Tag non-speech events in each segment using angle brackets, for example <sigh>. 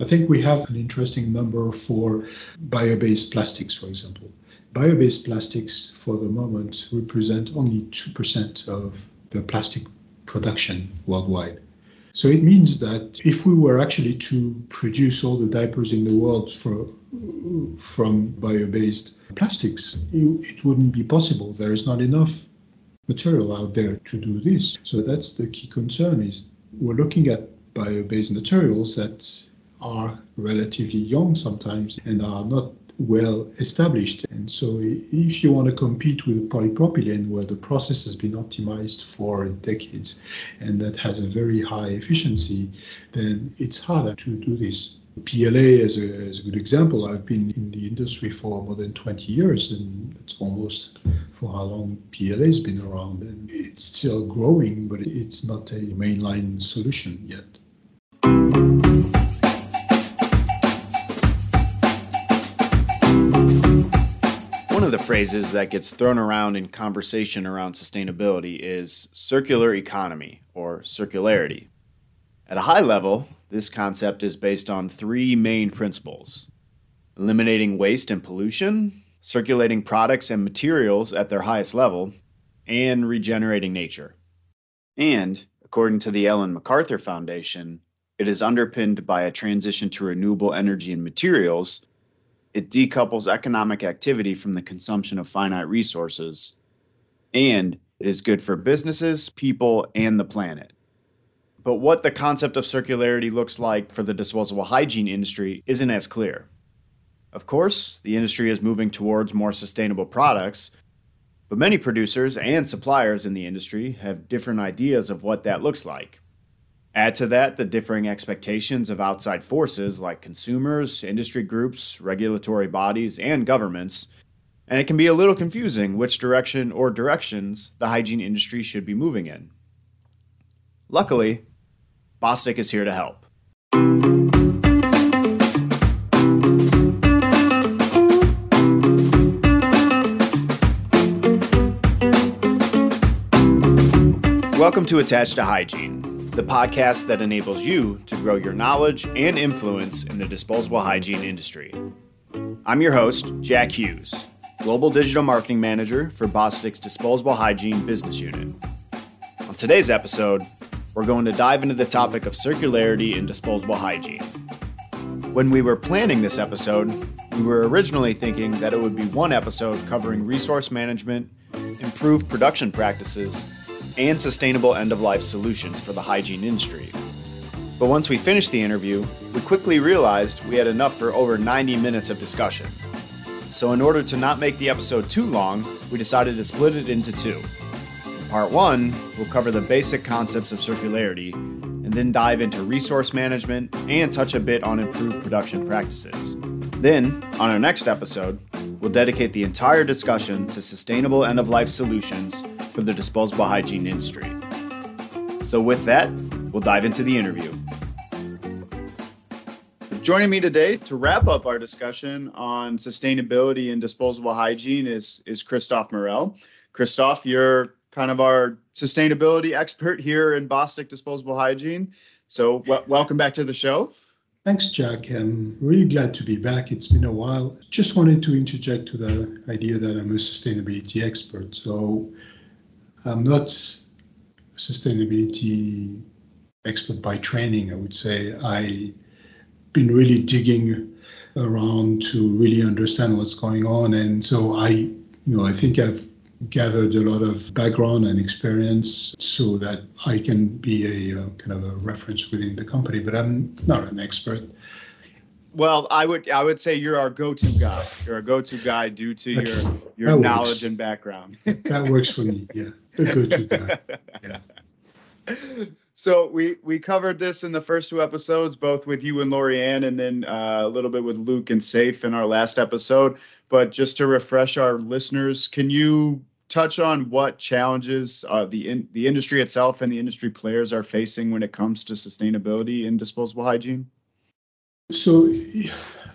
I think we have an interesting number for bio based plastics, for example. Bio based plastics for the moment represent only 2% of the plastic production worldwide. So it means that if we were actually to produce all the diapers in the world for, from bio-based plastics, it wouldn't be possible. There is not enough material out there to do this. So that's the key concern is we're looking at bio-based materials that are relatively young sometimes and are not well established. And so, if you want to compete with polypropylene, where the process has been optimized for decades and that has a very high efficiency, then it's harder to do this. PLA is a, is a good example. I've been in the industry for more than 20 years, and it's almost for how long PLA has been around. And it's still growing, but it's not a mainline solution yet. Phrases that gets thrown around in conversation around sustainability is circular economy or circularity. At a high level, this concept is based on three main principles eliminating waste and pollution, circulating products and materials at their highest level, and regenerating nature. And, according to the Ellen MacArthur Foundation, it is underpinned by a transition to renewable energy and materials it decouples economic activity from the consumption of finite resources, and it is good for businesses, people, and the planet. But what the concept of circularity looks like for the disposable hygiene industry isn't as clear. Of course, the industry is moving towards more sustainable products, but many producers and suppliers in the industry have different ideas of what that looks like. Add to that the differing expectations of outside forces like consumers, industry groups, regulatory bodies, and governments, and it can be a little confusing which direction or directions the hygiene industry should be moving in. Luckily, Bostik is here to help. Welcome to Attached to Hygiene the podcast that enables you to grow your knowledge and influence in the disposable hygiene industry. I'm your host, Jack Hughes, Global Digital Marketing Manager for Bostik's Disposable Hygiene Business Unit. On today's episode, we're going to dive into the topic of circularity in disposable hygiene. When we were planning this episode, we were originally thinking that it would be one episode covering resource management, improved production practices, and sustainable end of life solutions for the hygiene industry. But once we finished the interview, we quickly realized we had enough for over 90 minutes of discussion. So, in order to not make the episode too long, we decided to split it into two. In part one, we'll cover the basic concepts of circularity, and then dive into resource management and touch a bit on improved production practices. Then, on our next episode, we'll dedicate the entire discussion to sustainable end of life solutions for the disposable hygiene industry. So, with that, we'll dive into the interview. Joining me today to wrap up our discussion on sustainability and disposable hygiene is, is Christophe Morel. Christophe, you're kind of our sustainability expert here in Bostik Disposable Hygiene. So, w- welcome back to the show. Thanks, Jack. I'm really glad to be back. It's been a while. Just wanted to interject to the idea that I'm a sustainability expert. So, I'm not a sustainability expert by training, I would say. I've been really digging around to really understand what's going on. And so I, you know, I think I've gathered a lot of background and experience so that I can be a uh, kind of a reference within the company, but I'm not an expert. Well, I would I would say you're our go-to guy. You're a go-to guy due to That's, your your knowledge works. and background. that works for me. Yeah, guy. <laughs> Yeah. So we we covered this in the first two episodes, both with you and Lorianne, and then uh, a little bit with Luke and Safe in our last episode. But just to refresh our listeners, can you touch on what challenges uh, the in, the industry itself and the industry players are facing when it comes to sustainability in disposable hygiene? So,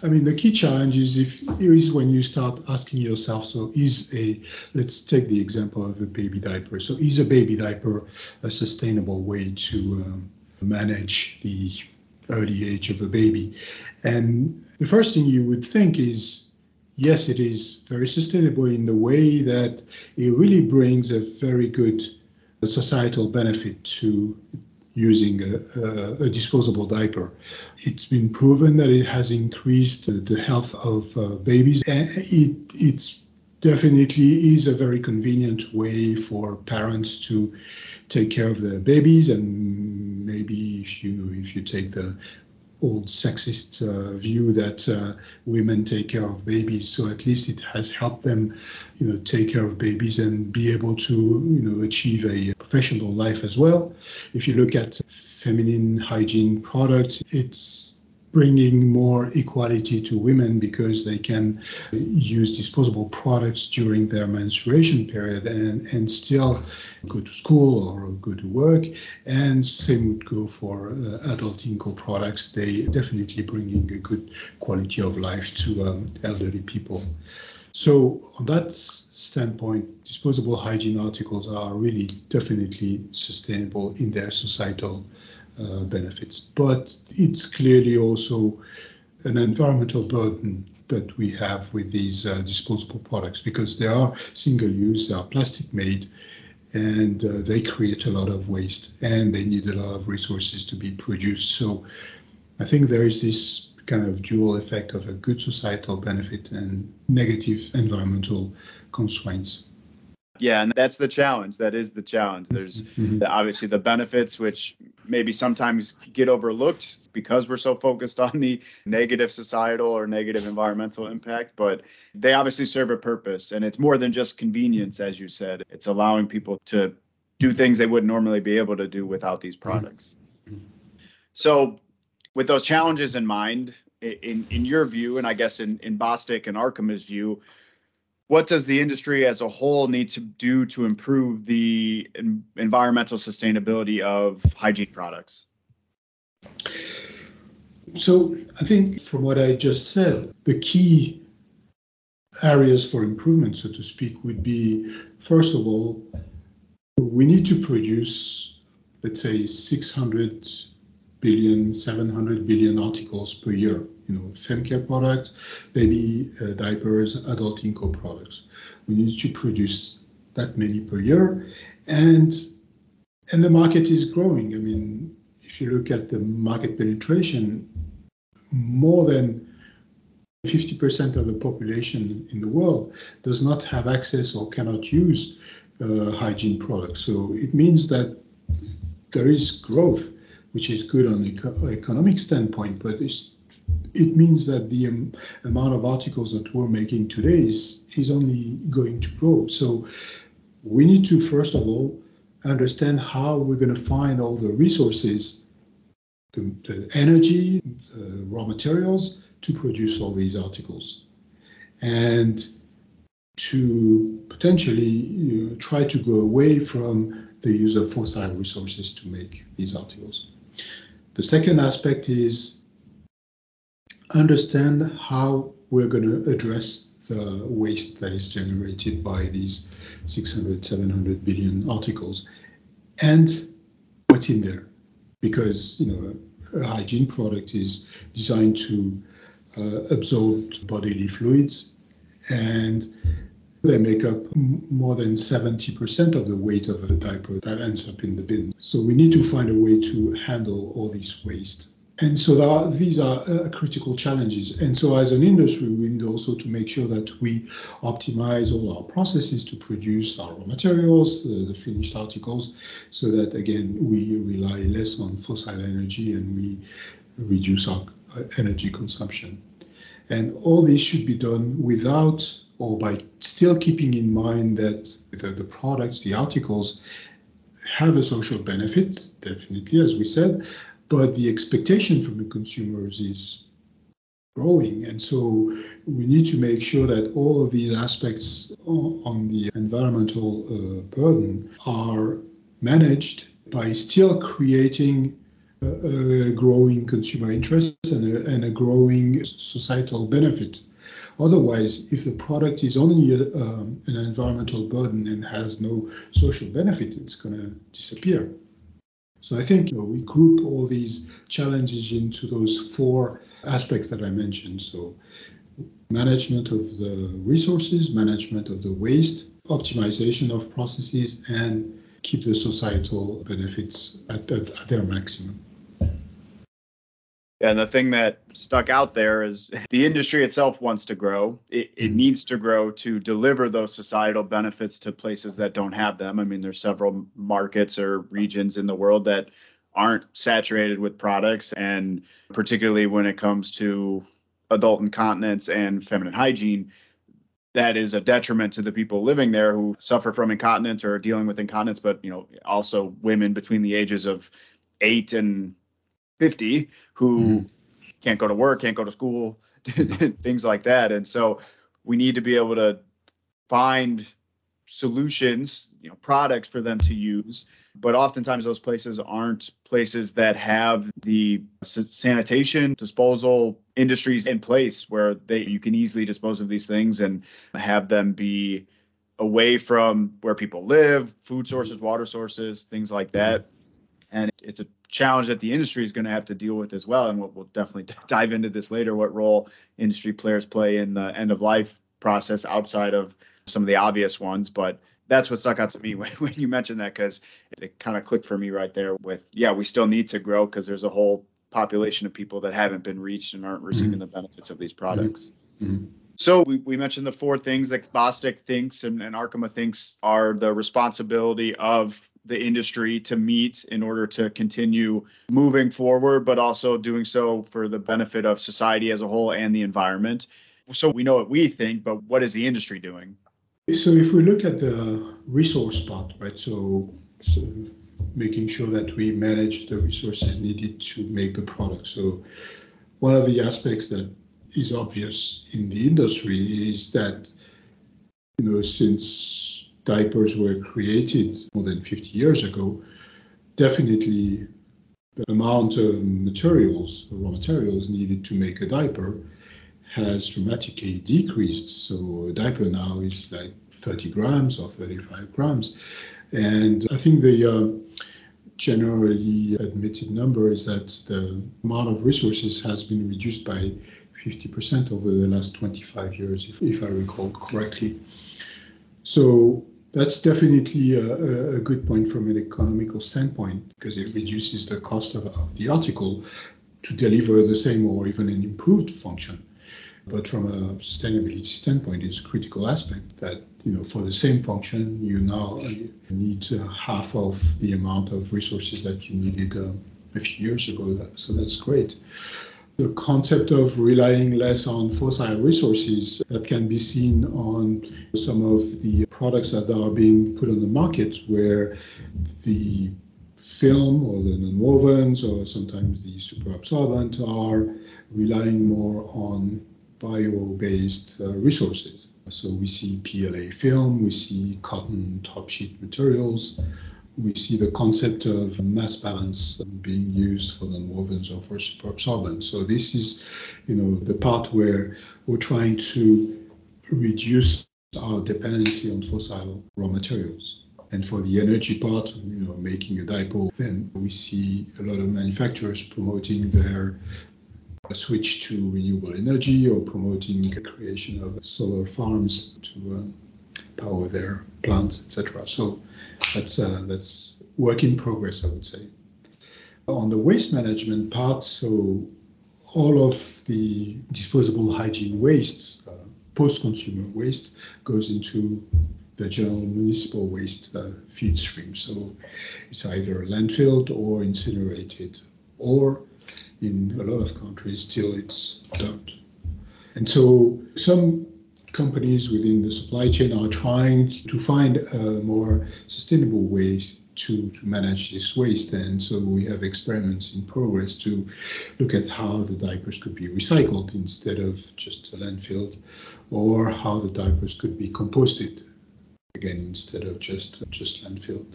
I mean, the key challenge is if is when you start asking yourself, so is a let's take the example of a baby diaper. So, is a baby diaper a sustainable way to um, manage the early age of a baby. And the first thing you would think is yes, it is very sustainable in the way that it really brings a very good societal benefit to using a, a, disposable diaper. It's been proven that it has increased the health of uh, babies. And it, it's definitely is a very convenient way for parents to take care of their babies and maybe if you if you take the old sexist uh, view that uh, women take care of babies. So at least it has helped them, you know, take care of babies and be able to, you know, achieve a professional life as well. If you look at feminine hygiene products, it's bringing more equality to women because they can use disposable products during their menstruation period and, and still go to school or go to work. And same would go for uh, adult Inco products. They definitely bringing a good quality of life to um, elderly people. So on that standpoint, disposable hygiene articles are really definitely sustainable in their societal uh, benefits. But it's clearly also an environmental burden that we have with these uh, disposable products because they are single use, they are plastic made, and uh, they create a lot of waste and they need a lot of resources to be produced. So I think there is this kind of dual effect of a good societal benefit and negative environmental constraints. Yeah, and that's the challenge. That is the challenge. There's mm-hmm. the, obviously the benefits, which maybe sometimes get overlooked because we're so focused on the negative societal or negative environmental impact. But they obviously serve a purpose, and it's more than just convenience, as you said. It's allowing people to do things they wouldn't normally be able to do without these mm-hmm. products. So, with those challenges in mind, in in your view, and I guess in in Bostik and Arkema's view what does the industry as a whole need to do to improve the environmental sustainability of hygiene products? So, I think from what I just said, the key areas for improvement, so to speak, would be first of all, we need to produce, let's say, 600 billion, 700 billion articles per year you know, femcare products, baby uh, diapers, adult Inco products. We need to produce that many per year, and and the market is growing. I mean, if you look at the market penetration, more than 50% of the population in the world does not have access or cannot use uh, hygiene products. So it means that there is growth, which is good on the eco- economic standpoint, but it's it means that the um, amount of articles that we're making today is, is only going to grow. So we need to, first of all, understand how we're going to find all the resources, the, the energy, the raw materials to produce all these articles. And to potentially you know, try to go away from the use of fossil resources to make these articles. The second aspect is understand how we're going to address the waste that is generated by these 600, 700 billion articles and what's in there. Because, you know, a hygiene product is designed to uh, absorb bodily fluids and they make up more than 70% of the weight of a diaper that ends up in the bin. So we need to find a way to handle all this waste. And so are, these are uh, critical challenges. And so as an industry, we need also to make sure that we optimize all our processes to produce our raw materials, uh, the finished articles, so that again, we rely less on fossil energy and we reduce our uh, energy consumption. And all this should be done without or by still keeping in mind that the, the products, the articles, have a social benefit, definitely, as we said, but the expectation from the consumers is growing. And so we need to make sure that all of these aspects on the environmental uh, burden are managed by still creating a, a growing consumer interest and a, and a, growing societal benefit. Otherwise, if the product is only a, um, an environmental burden and has no social benefit, it's going to disappear. So I think you know, we group all these challenges into those four aspects that I mentioned. So management of the resources, management of the waste, optimization of processes, and keep the societal benefits at, at, at their maximum. And the thing that stuck out there is the industry itself wants to grow. It, it mm-hmm. needs to grow to deliver those societal benefits to places that don't have them. I mean, there's several markets or regions in the world that aren't saturated with products. And particularly when it comes to adult incontinence and feminine hygiene, that is a detriment to the people living there who suffer from incontinence or are dealing with incontinence, but you know, also women between the ages of eight and 50 who mm-hmm. can't go to work, can't go to school, <laughs> things like that. And so we need to be able to find solutions, you know, products for them to use. But oftentimes those places aren't places that have the sanitation disposal industries in place where they you can easily dispose of these things and have them be away from where people live, food sources, water sources, things like that. And it's a challenge that the industry is going to have to deal with as well. And we'll, we'll definitely <laughs> dive into this later what role industry players play in the end of life process outside of some of the obvious ones. But that's what stuck out to me <laughs> when, when you mentioned that because it kind of clicked for me right there with, yeah, we still need to grow because there's a whole population of people that haven't been reached and aren't receiving mm-hmm. the benefits of these products. Mm-hmm. So we, we mentioned the four things that Bostik thinks and, and Arkema thinks are the responsibility of the industry to meet in order to continue moving forward, but also doing so for the benefit of society as a whole and the environment. So we know what we think, but what is the industry doing? So if we look at the resource part, right? So, so making sure that we manage the resources needed to make the product. So one of the aspects that is obvious in the industry is that you know since diapers were created more than 50 years ago, definitely the amount of materials, raw materials needed to make a diaper has dramatically decreased. So a diaper now is like 30 grams or 35 grams. And I think the uh, generally admitted number is that the amount of resources has been reduced by 50% over the last 25 years, if, if I recall correctly. So that's definitely a, a, good point from an economical standpoint because it reduces the cost of, of the article to deliver the same or even an improved function. But from a sustainability standpoint, it's a critical aspect that you know for the same function you now need half of the amount of resources that you needed uh, a few years ago. So that's great the concept of relying less on fossil resources that can be seen on some of the products that are being put on the market where the film or the nonwovens or sometimes the super absorbent are relying more on bio-based uh, resources. So we see PLA film, we see cotton top sheet materials, we see the concept of mass balance being used for nonwovens or for superabsorbents. So this is, you know, the part where we're trying to reduce our dependency on fossil raw materials. And for the energy part, you know, making a dipole, then we see a lot of manufacturers promoting their switch to renewable energy or promoting the creation of solar farms to uh, power their plants, etc. So that's uh, that's work in progress, I would say. On the waste management part, so all of the disposable hygiene waste, uh, post-consumer waste, goes into the general municipal waste uh, feed stream. So it's either landfilled or incinerated, or in a lot of countries, still it's dumped. And so some companies within the supply chain are trying to find uh, more sustainable ways to, to manage this waste. And so we have experiments in progress to look at how the diapers could be recycled instead of just landfilled, or how the diapers could be composted again instead of just just landfilled.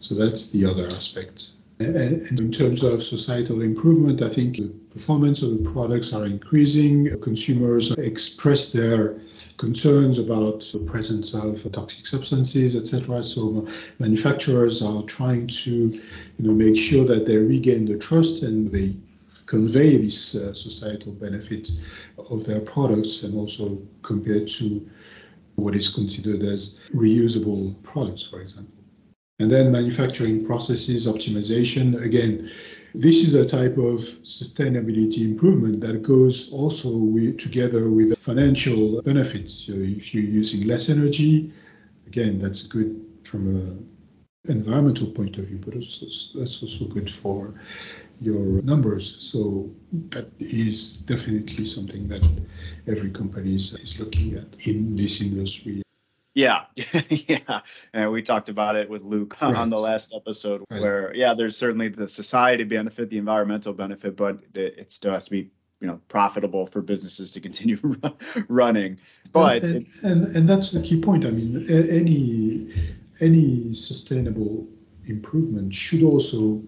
So that's the other aspect And in terms of societal improvement, I think performance of the products are increasing. Consumers express their concerns about the presence of toxic substances, etc. So manufacturers are trying to, you know, make sure that they regain the trust and they convey this uh, societal benefit of their products and also compared to what is considered as reusable products, for example. And then manufacturing processes optimization. Again, this is a type of sustainability improvement that goes also with, together with financial benefits. So if you're using less energy, again, that's good from an environmental point of view, but also, that's also good for your numbers. So that is definitely something that every company is, is looking at in this industry. Yeah, <laughs> yeah, and we talked about it with Luke right. on the last episode, right. where yeah, there's certainly the society benefit, the environmental benefit, but it still has to be you know profitable for businesses to continue <laughs> running. But and, and, and, and that's the key point. I mean, any any sustainable improvement should also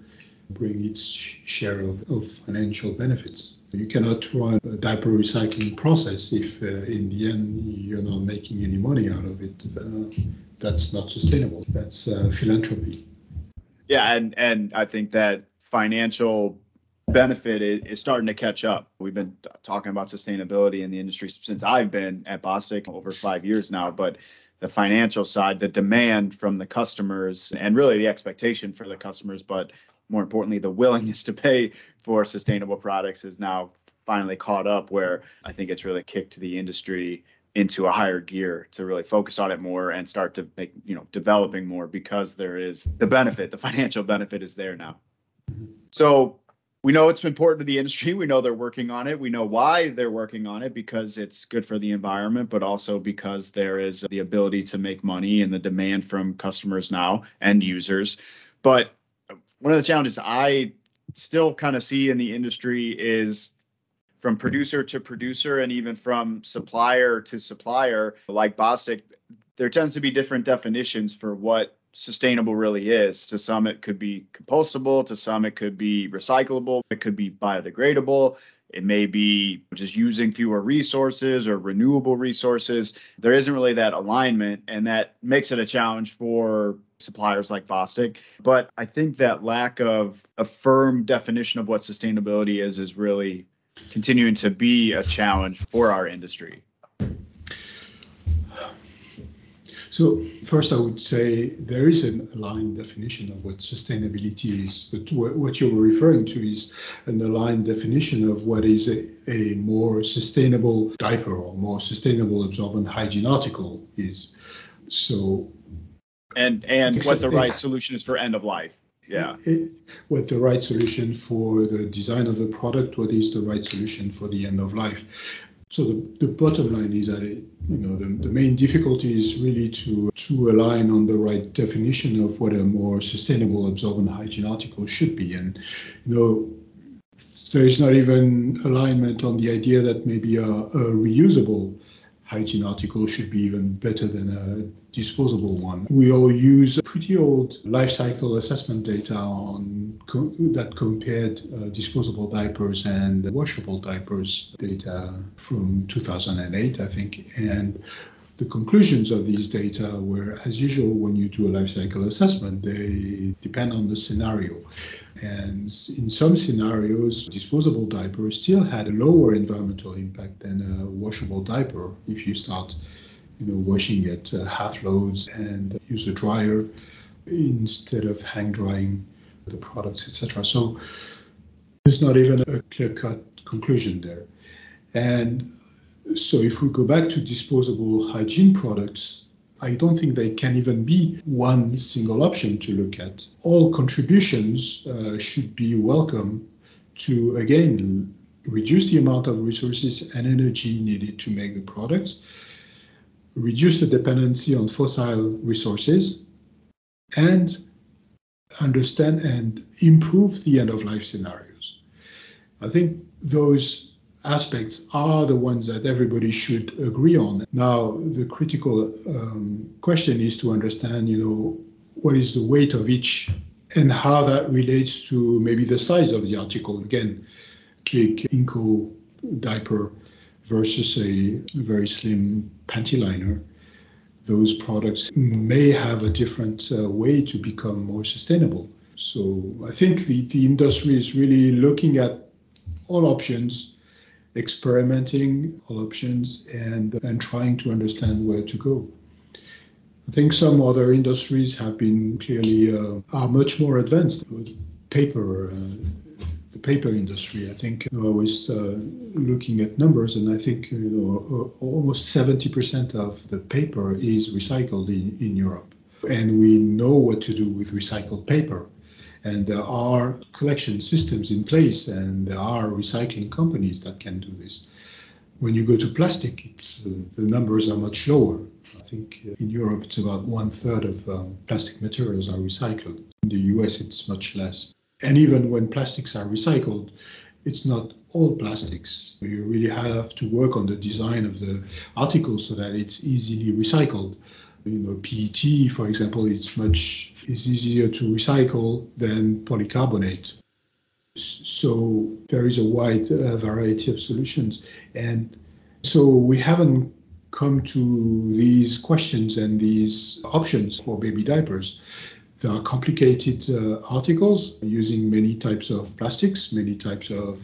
bring its share of, of financial benefits. You cannot run a diaper recycling process if uh, in the end you're not making any money out of it. Uh, that's not sustainable. That's uh, philanthropy. Yeah, and and I think that financial benefit is, starting to catch up. We've been t- talking about sustainability in the industry since I've been at Bostik over five years now, but the financial side, the demand from the customers, and really the expectation for the customers, but more importantly, the willingness to pay for sustainable products is now finally caught up where I think it's really kicked the industry into a higher gear to really focus on it more and start to make, you know, developing more because there is the benefit, the financial benefit is there now. So we know it's important to the industry. We know they're working on it. We know why they're working on it because it's good for the environment, but also because there is the ability to make money and the demand from customers now and users. But one of the challenges I still kind of see in the industry is from producer to producer and even from supplier to supplier like Bostik, there tends to be different definitions for what sustainable really is. To some, it could be compostable, to some, it could be recyclable, it could be biodegradable. It may be just using fewer resources or renewable resources. There isn't really that alignment, and that makes it a challenge for suppliers like Bostik. But I think that lack of a firm definition of what sustainability is is really continuing to be a challenge for our industry. So first, I would say there is an aligned definition of what sustainability is, but what you're referring to is an aligned definition of what is a, a more sustainable diaper or more sustainable absorbent hygiene article is. So and and what the right solution is for end of life. Yeah. What the right solution for the design of the product what is the right solution for the end of life so the, the bottom line is that it, you know the, the main difficulty is really to to align on the right definition of what a more sustainable absorbent hygiene article should be. And you know there is not even alignment on the idea that maybe a, a reusable hygiene article should be even better than a disposable one. We all use pretty old life cycle assessment data on co- that compared uh, disposable diapers and washable diapers data from 2008, I think, and the conclusions of these data were, as usual, when you do a life cycle assessment, they depend on the scenario. And in some scenarios, disposable diapers still had a lower environmental impact than a washable diaper if you start you know, washing at uh, half loads and use a dryer instead of hang drying the products, etc. So there's not even a clear cut conclusion there. And so if we go back to disposable hygiene products, I don't think they can even be one single option to look at. All contributions uh, should be welcome to, again, reduce the amount of resources and energy needed to make the products, reduce the dependency on fossil resources, and understand and improve the end of life scenarios. I think those aspects are the ones that everybody should agree on. Now, the critical um, question is to understand, you know, what is the weight of each and how that relates to maybe the size of the article. Again, big Inco diaper versus a very slim panty liner. Those products may have a different uh, way to become more sustainable. So I think the, the industry is really looking at all options, experimenting all options, and, and trying to understand where to go. I think some other industries have been clearly uh, are much more advanced. Paper, uh, the paper industry. I think you know, I was uh, looking at numbers, and I think you know almost 70% of the paper is recycled in, in Europe, and we know what to do with recycled paper. And there are collection systems in place, and there are recycling companies that can do this. When you go to plastic, it's, uh, the numbers are much lower I think uh, in Europe it's about one third of um, plastic materials are recycled. In the US, it's much less. And even when plastics are recycled, it's not all plastics. You really have to work on the design of the article so that it's easily recycled. You know, PET, for example, it's much is easier to recycle than polycarbonate. So there is a wide uh, variety of solutions, and so we haven't come to these questions and these options for baby diapers. There are complicated uh, articles using many types of plastics, many types of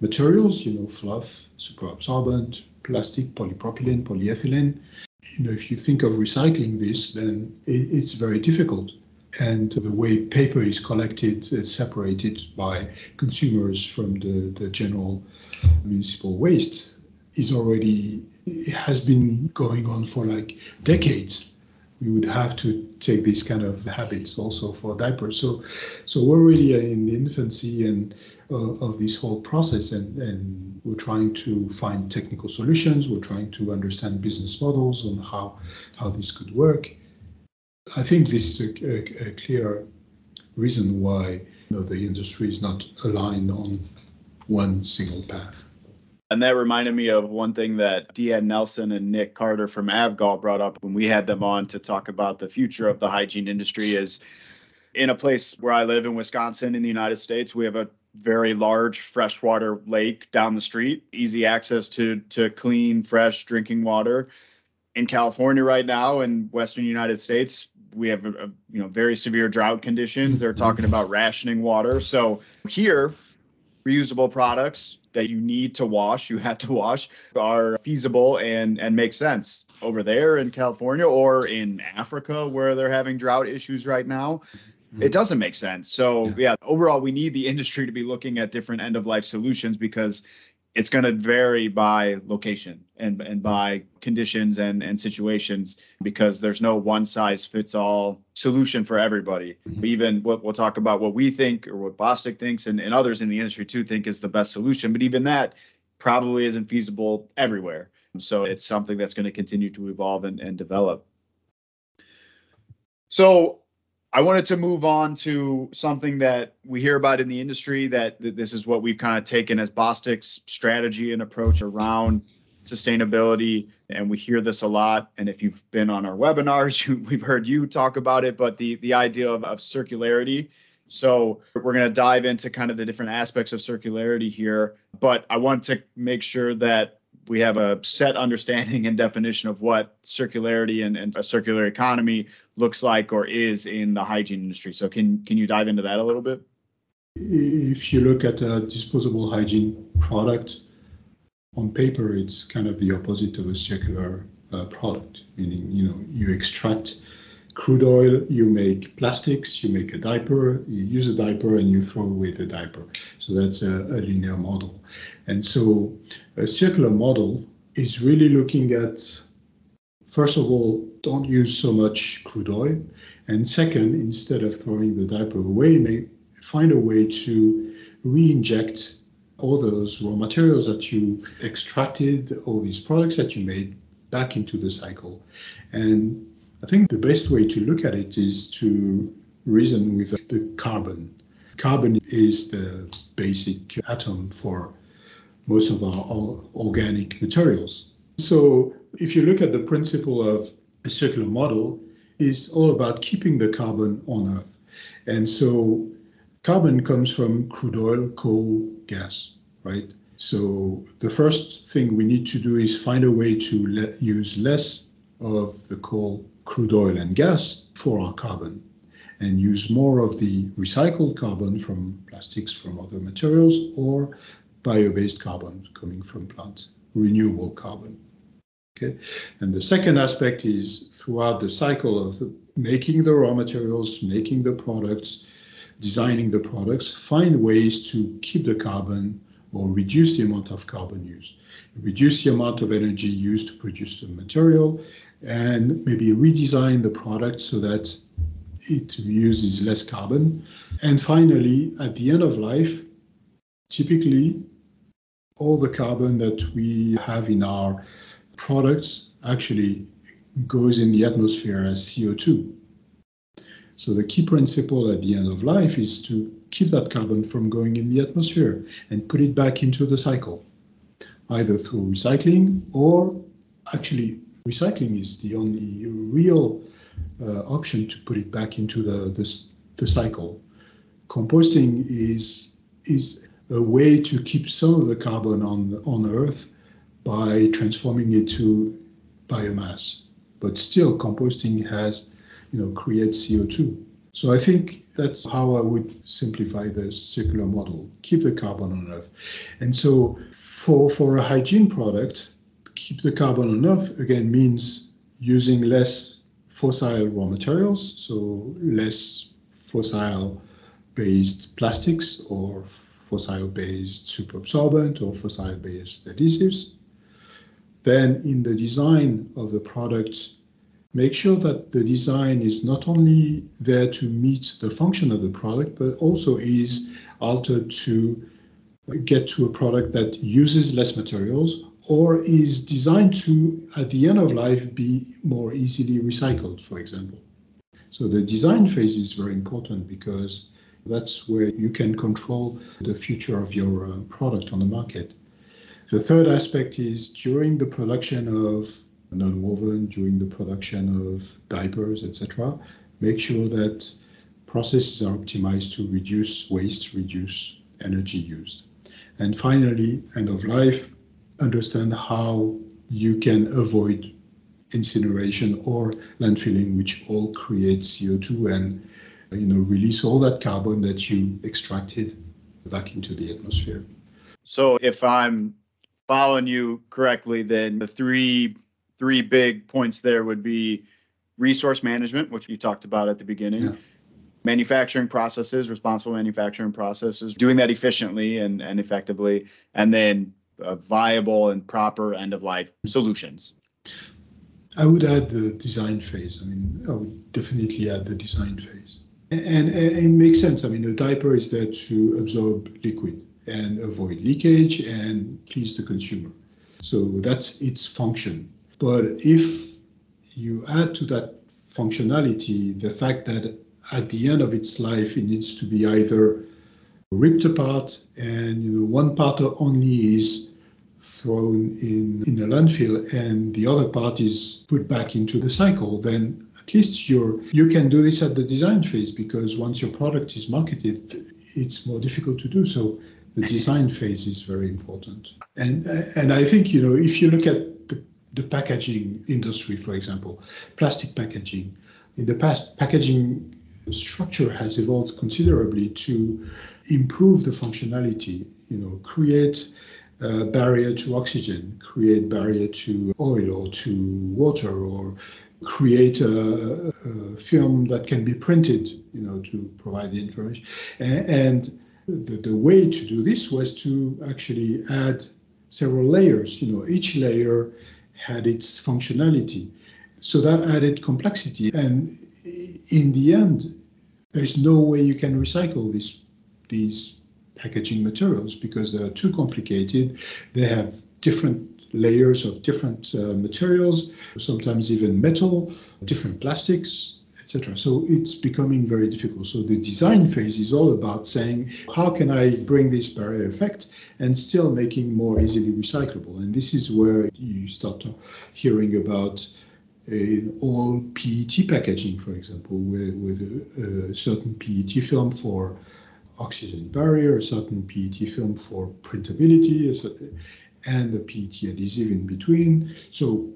materials, you know, fluff, super absorbent, plastic, polypropylene, polyethylene. You know, if you think of recycling this, then it, it's very difficult. And the way paper is collected is separated by consumers from the, the general municipal waste is already has been going on for like decades we would have to take these kind of habits also for diapers so so we're really in the infancy and uh, of this whole process and and we're trying to find technical solutions. We're trying to understand business models on how how this could work. I think this is a, a, a clear reason why you know, the industry is not aligned on one single path. And that reminded me of one thing that Deanne Nelson and Nick Carter from Avgol brought up when we had them on to talk about the future of the hygiene industry is in a place where I live in Wisconsin in the United States, we have a very large freshwater lake down the street, easy access to to clean, fresh drinking water. In California right now in western United States, we have a, a, you know very severe drought conditions. They're talking about rationing water. So here reusable products that you need to wash, you have to wash, are feasible and and make sense over there in California or in Africa where they're having drought issues right now. Mm-hmm. It doesn't make sense. So yeah. yeah, overall, we need the industry to be looking at different end of life solutions because it's going to vary by location and and by conditions and and situations because there's no one size fits all solution for everybody. Mm-hmm. Even what we'll talk about what we think or what Bostik thinks and, and others in the industry too think is the best solution, but even that probably isn't feasible everywhere. So it's something that's going to continue to evolve and, and develop. So I wanted to move on to something that we hear about in the industry that, this is what we've kind of taken as Bostik's strategy and approach around sustainability. And we hear this a lot. And if you've been on our webinars, <laughs> you, we've heard you talk about it, but the, the idea of, of circularity. So we're going to dive into kind of the different aspects of circularity here. But I want to make sure that we have a set understanding and definition of what circularity and, and a circular economy looks like or is in the hygiene industry. So can can you dive into that a little bit? If you look at a disposable hygiene product, on paper it's kind of the opposite of a circular uh, product, meaning you know you extract crude oil, you make plastics, you make a diaper, you use a diaper and you throw away the diaper. So that's a, a linear model. And so a circular model is really looking at, first of all, don't use so much crude oil. And second, instead of throwing the diaper away, find a way to re-inject all those raw materials that you extracted, all these products that you made back into the cycle. And I think the best way to look at it is to reason with the carbon. Carbon is the basic atom for most of our organic materials. So if you look at the principle of a circular model, is all about keeping the carbon on Earth. And so carbon comes from crude oil, coal, gas, right? So the first thing we need to do is find a way to let, use less of the coal, crude oil, and gas for our carbon and use more of the recycled carbon from plastics from other materials or bio-based carbon coming from plants, renewable carbon. Okay, and the second aspect is throughout the cycle of the, making the raw materials, making the products, designing the products, find ways to keep the carbon or reduce the amount of carbon used, reduce the amount of energy used to produce the material, and maybe redesign the product so that it uses less carbon. And finally, at the end of life, typically all the carbon that we have in our products actually goes in the atmosphere as CO2. So the key principle at the end of life is to keep that carbon from going in the atmosphere and put it back into the cycle, either through recycling or actually recycling is the only real uh, option to put it back into the, the, the cycle. Composting is is a way to keep some of the carbon on on Earth by transforming it to biomass. But still, composting has, you know, creates CO2. So I think that's how I would simplify the circular model. Keep the carbon on Earth. And so for for a hygiene product, keep the carbon on Earth again means using less fossil raw materials, so less fossil-based plastics or fossil-based superabsorbent or fossil-based adhesives. Then in the design of the product, make sure that the design is not only there to meet the function of the product, but also is altered to get to a product that uses less materials or is designed to, at the end of life, be more easily recycled, for example. So the design phase is very important because that's where you can control the future of your uh, product on the market. The third aspect is during the production of non-woven, during the production of diapers, etc., make sure that processes are optimized to reduce waste, reduce energy used. And finally, end of life, understand how you can avoid incineration or landfilling, which all create CO2 and you know release all that carbon that you extracted back into the atmosphere. So if I'm following you correctly, then the three three big points there would be resource management, which you talked about at the beginning. Yeah. Manufacturing processes, responsible manufacturing processes, doing that efficiently and, and effectively, and then viable and proper end of life solutions? I would add the design phase. I mean, I would definitely add the design phase. And, and, and it makes sense. I mean, a diaper is there to absorb liquid and avoid leakage and please the consumer. So that's its function. But if you add to that functionality the fact that at the end of its life, it needs to be either ripped apart and you know one part only is thrown in in a landfill and the other part is put back into the cycle then at least you're you can do this at the design phase because once your product is marketed it's more difficult to do. So the design phase is very important. And and i think you know if you look at the, the packaging industry for example plastic packaging in the past packaging structure has evolved considerably to improve the functionality, you know, create barrier to oxygen, create barrier to oil or to water, or create a, a film that can be printed, you know, to provide the information. And, the, the way to do this was to actually add several layers. You know, each layer had its functionality. So that added complexity. And in the end, there's no way you can recycle these these packaging materials because they're too complicated. They have different layers of different uh, materials, sometimes even metal, different plastics, etc. So it's becoming very difficult. So the design phase is all about saying, how can I bring this barrier effect and still making more easily recyclable? And this is where you start hearing about in all PET packaging, for example, with, with a, a, certain PET film for oxygen barrier, a certain PET film for printability, and a PET adhesive in between. So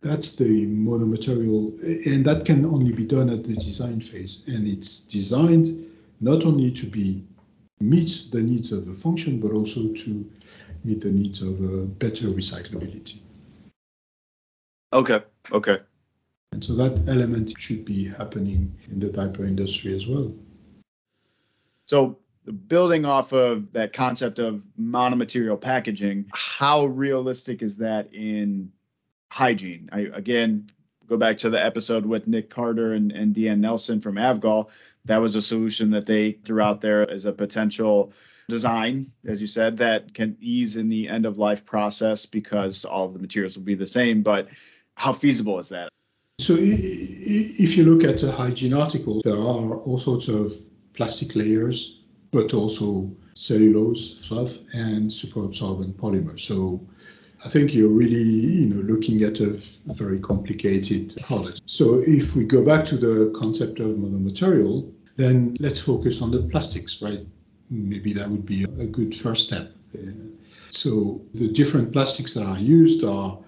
that's the monomaterial, and that can only be done at the design phase. And it's designed not only to be meet the needs of the function, but also to meet the needs of uh, better recyclability. Okay. Okay. And so that element should be happening in the diaper industry as well. So building off of that concept of monomaterial packaging, how realistic is that in hygiene? I again go back to the episode with Nick Carter and, and Deanne Nelson from Avgol. That was a solution that they threw out there as a potential design, as you said, that can ease in the end of life process because all of the materials will be the same. But how feasible is that? So, if you look at the hygiene articles, there are all sorts of plastic layers, but also cellulose, fluff, and superabsorbent polymer. So, I think you're really, you know, looking at a very complicated product. So, if we go back to the concept of monomaterial, then let's focus on the plastics, right? Maybe that would be a good first step. So, the different plastics that are used are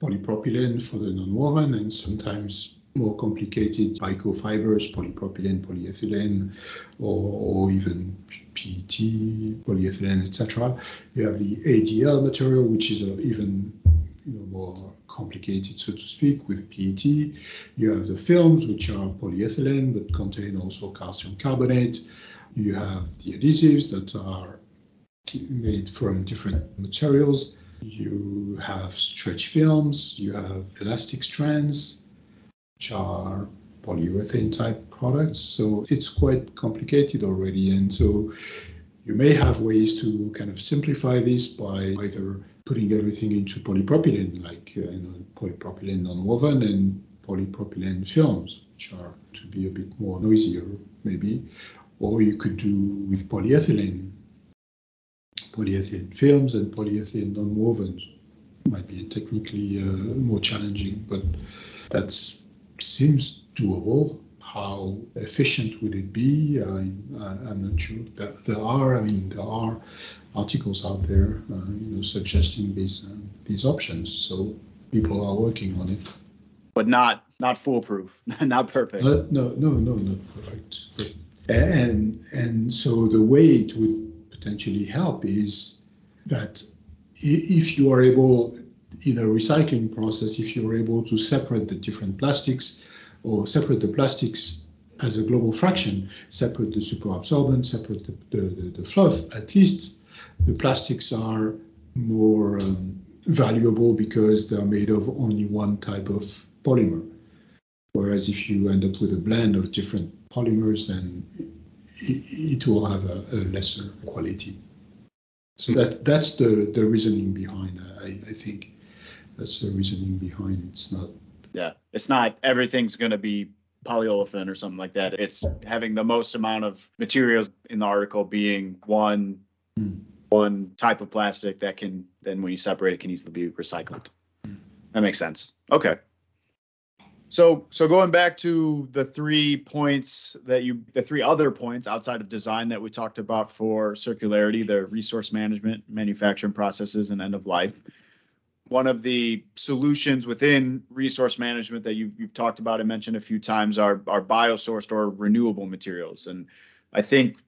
polypropylene for the nonwoven and sometimes more complicated microfibers, polypropylene, polyethylene, or, or even PET, polyethylene, etc. You have the ADL material, which is even you know, more complicated, so to speak, with PET. You have the films, which are polyethylene, but contain also calcium carbonate. You have the adhesives that are made from different materials. You have stretch films, you have elastic strands, which are polyurethane type products. So it's quite complicated already. And so you may have ways to kind of simplify this by either putting everything into polypropylene, like uh, you know, polypropylene non-woven and polypropylene films, which are to be a bit more noisier, maybe. Or you could do with polyethylene, polyethylene films and polyethylene non-wovens. Might be technically uh, more challenging, but that seems doable. How efficient would it be? I, am not sure. There, there, are, I mean, there are articles out there, uh, you know, suggesting these uh, these options. So people are working on it, but not not foolproof, <laughs> not perfect. Uh, no, no, no, not perfect. And and so the way it would potentially help is that if you are able in a recycling process, if you're able to separate the different plastics or separate the plastics as a global fraction, separate the superabsorbent, separate the, the, the, fluff, at least the plastics are more um, valuable because they're made of only one type of polymer. Whereas if you end up with a blend of different polymers, then it, will have a, a, lesser quality. So that that's the the reasoning behind. I, I think that's the reasoning behind. It's not. Yeah, it's not everything's going to be polyolefin or something like that. It's having the most amount of materials in the article being one mm. one type of plastic that can then when you separate it can easily be recycled. Mm. That makes sense. Okay. So, so going back to the three points that you, the three other points outside of design that we talked about for circularity, the resource management, manufacturing processes, and end of life. One of the solutions within resource management that you've, you've talked about and mentioned a few times are, are biosourced or renewable materials. And I think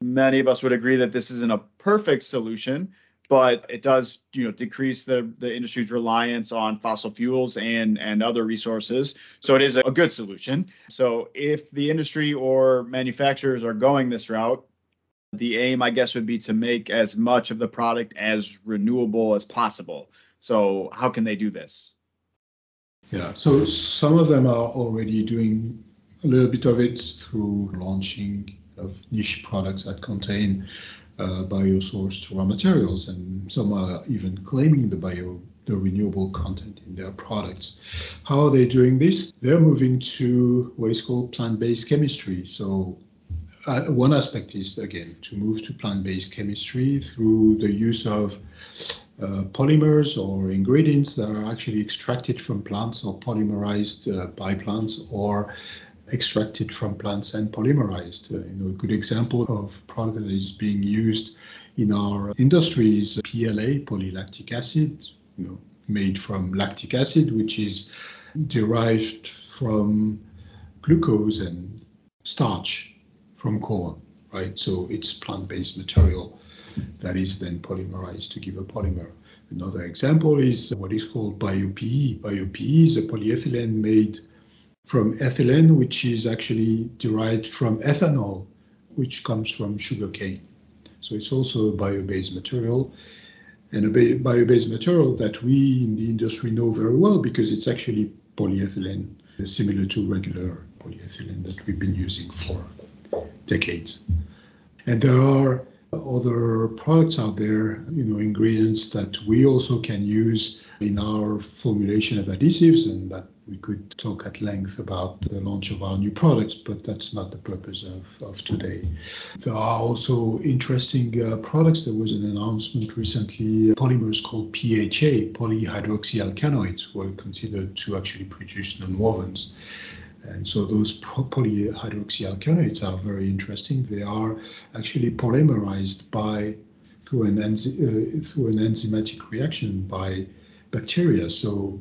many of us would agree that this isn't a perfect solution, but it does you know decrease the the industry's reliance on fossil fuels and and other resources. So it is a good solution. So if the industry or manufacturers are going this route the aim i guess would be to make as much of the product as renewable as possible so how can they do this yeah so some of them are already doing a little bit of it through launching of niche products that contain uh, biosourced raw materials, and some are even claiming the bio the renewable content in their products. How are they doing this? They're moving to what is called plant-based chemistry. So uh, one aspect is again to move to plant-based chemistry through the use of uh, polymers or ingredients that are actually extracted from plants or polymerized uh, by plants or extracted from plants and polymerized. Uh, you know, a good example of product that is being used in our industry is PLA, polylactic acid, you know, made from lactic acid, which is derived from glucose and starch from corn, right? So it's plant-based material that is then polymerized to give a polymer. Another example is what is called BioPE. BioPE is a polyethylene made from ethylene, which is actually derived from ethanol, which comes from sugarcane. So it's also a bio-based material and a bio-based material that we in the industry know very well because it's actually polyethylene, similar to regular polyethylene that we've been using for decades. And there are other products out there, you know, ingredients that we also can use in our formulation of adhesives and that we could talk at length about the launch of our new products, but that's not the purpose of, of today. There are also interesting uh, products. There was an announcement recently, polymers called PHA, polyhydroxyalkanoates, were considered to actually produce nonwovens. And so those polyhydroxyalkanoates are very interesting. They are actually polymerized by through an, enzy- uh, through an enzymatic reaction by bacteria. So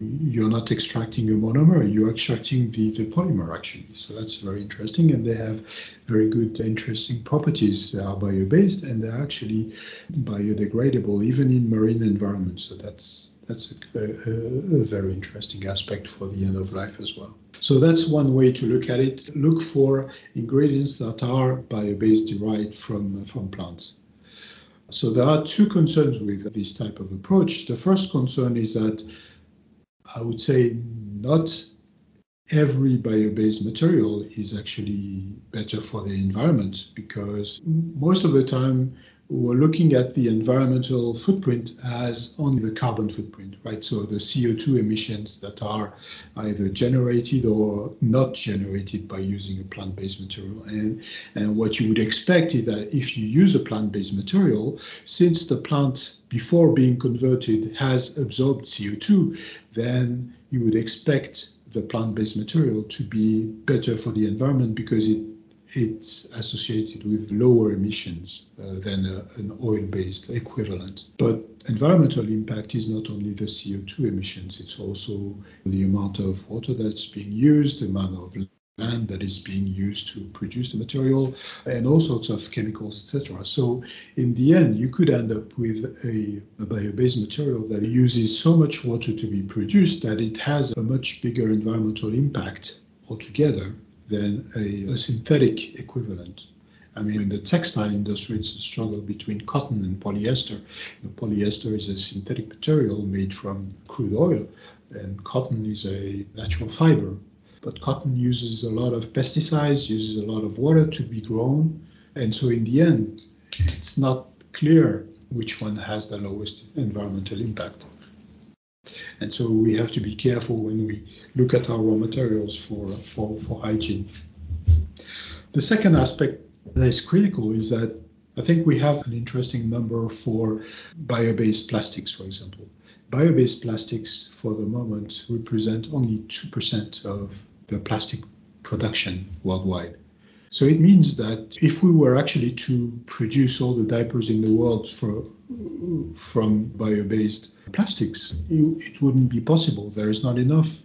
you're not extracting a monomer, you're extracting the, the polymer actually. So that's very interesting. And they have very good, interesting properties. They are bio based and they're actually biodegradable even in marine environments. So that's that's a, a, a, very interesting aspect for the end of life as well. So that's one way to look at it. Look for ingredients that are bio-based derived from, from plants. So there are two concerns with this type of approach. The first concern is that I would say not every bio-based material is actually better for the environment because most of the time we're looking at the environmental footprint as only the carbon footprint, right? So the CO2 emissions that are either generated or not generated by using a plant-based material. And, and what you would expect is that if you use a plant-based material, since the plant before being converted has absorbed CO2, then you would expect the plant-based material to be better for the environment because it it's associated with lower emissions uh, than a, an oil-based equivalent. But environmental impact is not only the CO2 emissions, it's also the amount of water that's being used, the amount of land that is being used to produce the material, and all sorts of chemicals, etc. So in the end, you could end up with a, a bio-based material that uses so much water to be produced that it has a much bigger environmental impact altogether than a, a synthetic equivalent. I mean, in the textile industry, it's a struggle between cotton and polyester. You know, polyester is a synthetic material made from crude oil, and cotton is a natural fiber. But cotton uses a lot of pesticides, uses a lot of water to be grown, and so in the end, it's not clear which one has the lowest environmental impact. And so we have to be careful when we look at our raw materials for, for, for hygiene. The second aspect that is critical is that I think we have an interesting number for bio-based plastics, for example. Bio-based plastics, for the moment, represent only 2% of the plastic production worldwide. So it means that if we were actually to produce all the diapers in the world for, from bio-based plastics, it wouldn't be possible. There is not enough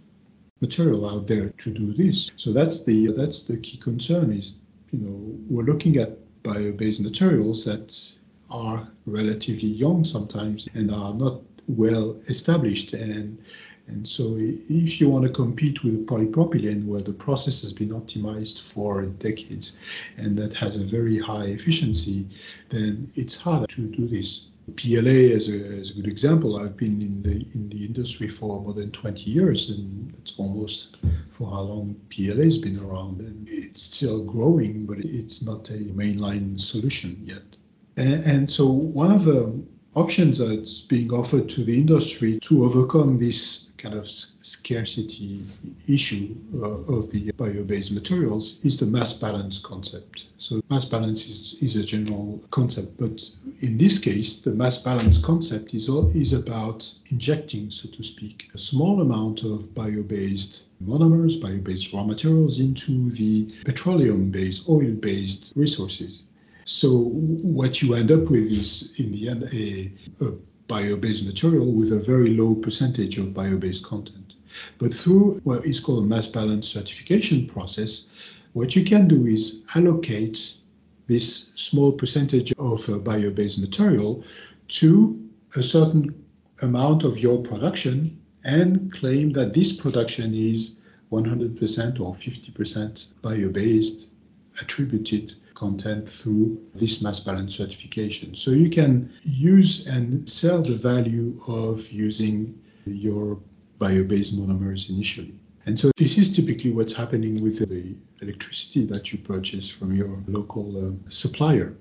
material out there to do this. So that's the that's the key concern is you know we're looking at bio-based materials that are relatively young sometimes and are not well established and and so if you want to compete with polypropylene where the process has been optimized for decades and that has a very high efficiency then it's hard to do this PLA as a, as a good example. I've been in the in the industry for more than 20 years, and it's almost for how long PLA has been around, and it's still growing, but it's not a mainline solution yet. And, and so one of the options that's being offered to the industry to overcome this kind of scarcity issue uh, of the bio-based materials is the mass balance concept. So mass balance is, is a general concept, but in this case, the mass balance concept is, all, is about injecting, so to speak, a small amount of bio-based monomers, bio-based raw materials into the petroleum-based, oil-based resources. So what you end up with is, in the end, a, a bio-based material with a very low percentage of bio-based content. But through what is called a mass balance certification process, what you can do is allocate this small percentage of uh, bio-based material to a certain amount of your production and claim that this production is 100% or 50% bio-based attributed content through this mass balance certification. So you can use and sell the value of using your bio-based monomers initially. And so this is typically what's happening with the electricity that you purchase from your local uh, supplier.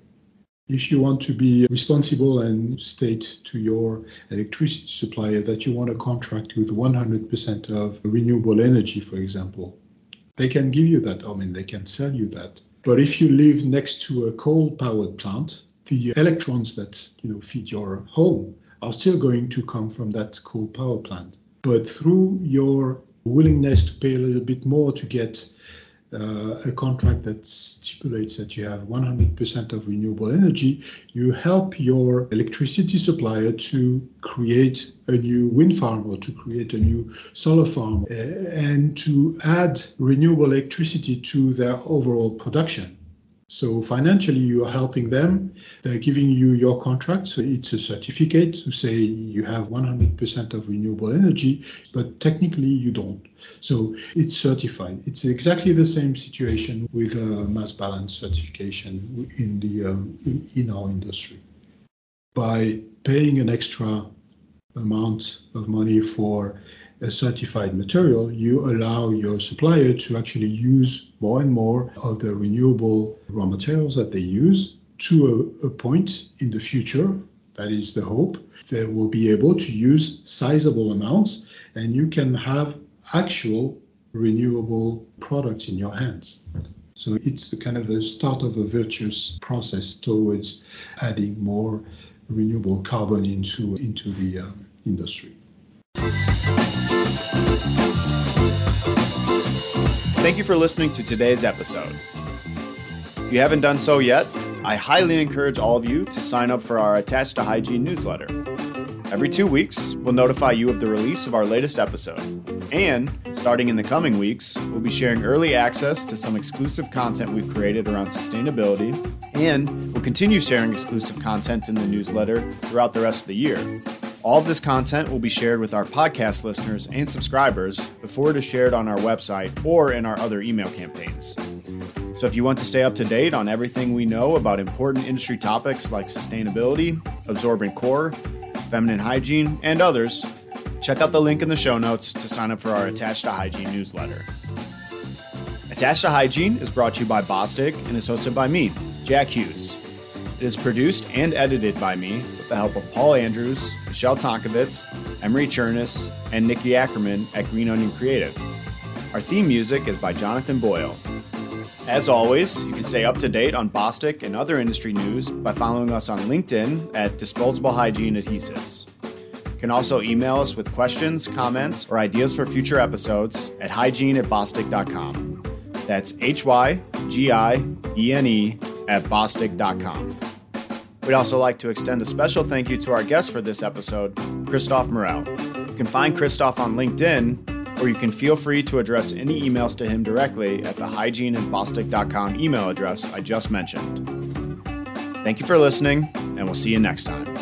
If you want to be responsible and state to your electricity supplier that you want a contract with 100% of renewable energy, for example, they can give you that. I mean, they can sell you that. But if you live next to a coal-powered plant, the electrons that you know feed your home are still going to come from that coal power plant. But through your willingness to pay a little bit more to get uh, a contract that stipulates that you have 100% of renewable energy, you help your electricity supplier to create a new wind farm or to create a new solar farm uh, and to add renewable electricity to their overall production. So financially, you are helping them. They're giving you your contract. So it's a certificate to say you have 100% of renewable energy, but technically you don't. So it's certified. It's exactly the same situation with a mass balance certification in the um, in our industry. By paying an extra amount of money for a certified material, you allow your supplier to actually use more and more of the renewable raw materials that they use to a, a point in the future. That is the hope. They will be able to use sizable amounts and you can have actual renewable products in your hands. So it's the kind of the start of a virtuous process towards adding more renewable carbon into, into the uh, industry. Thank you for listening to today's episode. If you haven't done so yet, I highly encourage all of you to sign up for our Attached to Hygiene newsletter. Every two weeks, we'll notify you of the release of our latest episode. And, starting in the coming weeks, we'll be sharing early access to some exclusive content we've created around sustainability, and we'll continue sharing exclusive content in the newsletter throughout the rest of the year. All of this content will be shared with our podcast listeners and subscribers before it is shared on our website or in our other email campaigns. So, if you want to stay up to date on everything we know about important industry topics like sustainability, absorbent core, feminine hygiene, and others, check out the link in the show notes to sign up for our Attached to Hygiene newsletter. Attached to Hygiene is brought to you by Bostik and is hosted by me, Jack Hughes. It is produced and edited by me with the help of Paul Andrews, Michelle Tonkovitz, Emery Chernus, and Nikki Ackerman at Green Onion Creative. Our theme music is by Jonathan Boyle. As always, you can stay up to date on Bostik and other industry news by following us on LinkedIn at Disposable Hygiene Adhesives. You can also email us with questions, comments, or ideas for future episodes at hygiene at bostik.com. That's H Y G I E N E at bostik.com. We'd also like to extend a special thank you to our guest for this episode, Christophe Morel. You can find Christophe on LinkedIn, or you can feel free to address any emails to him directly at the hygiene at bostik.com email address I just mentioned. Thank you for listening, and we'll see you next time.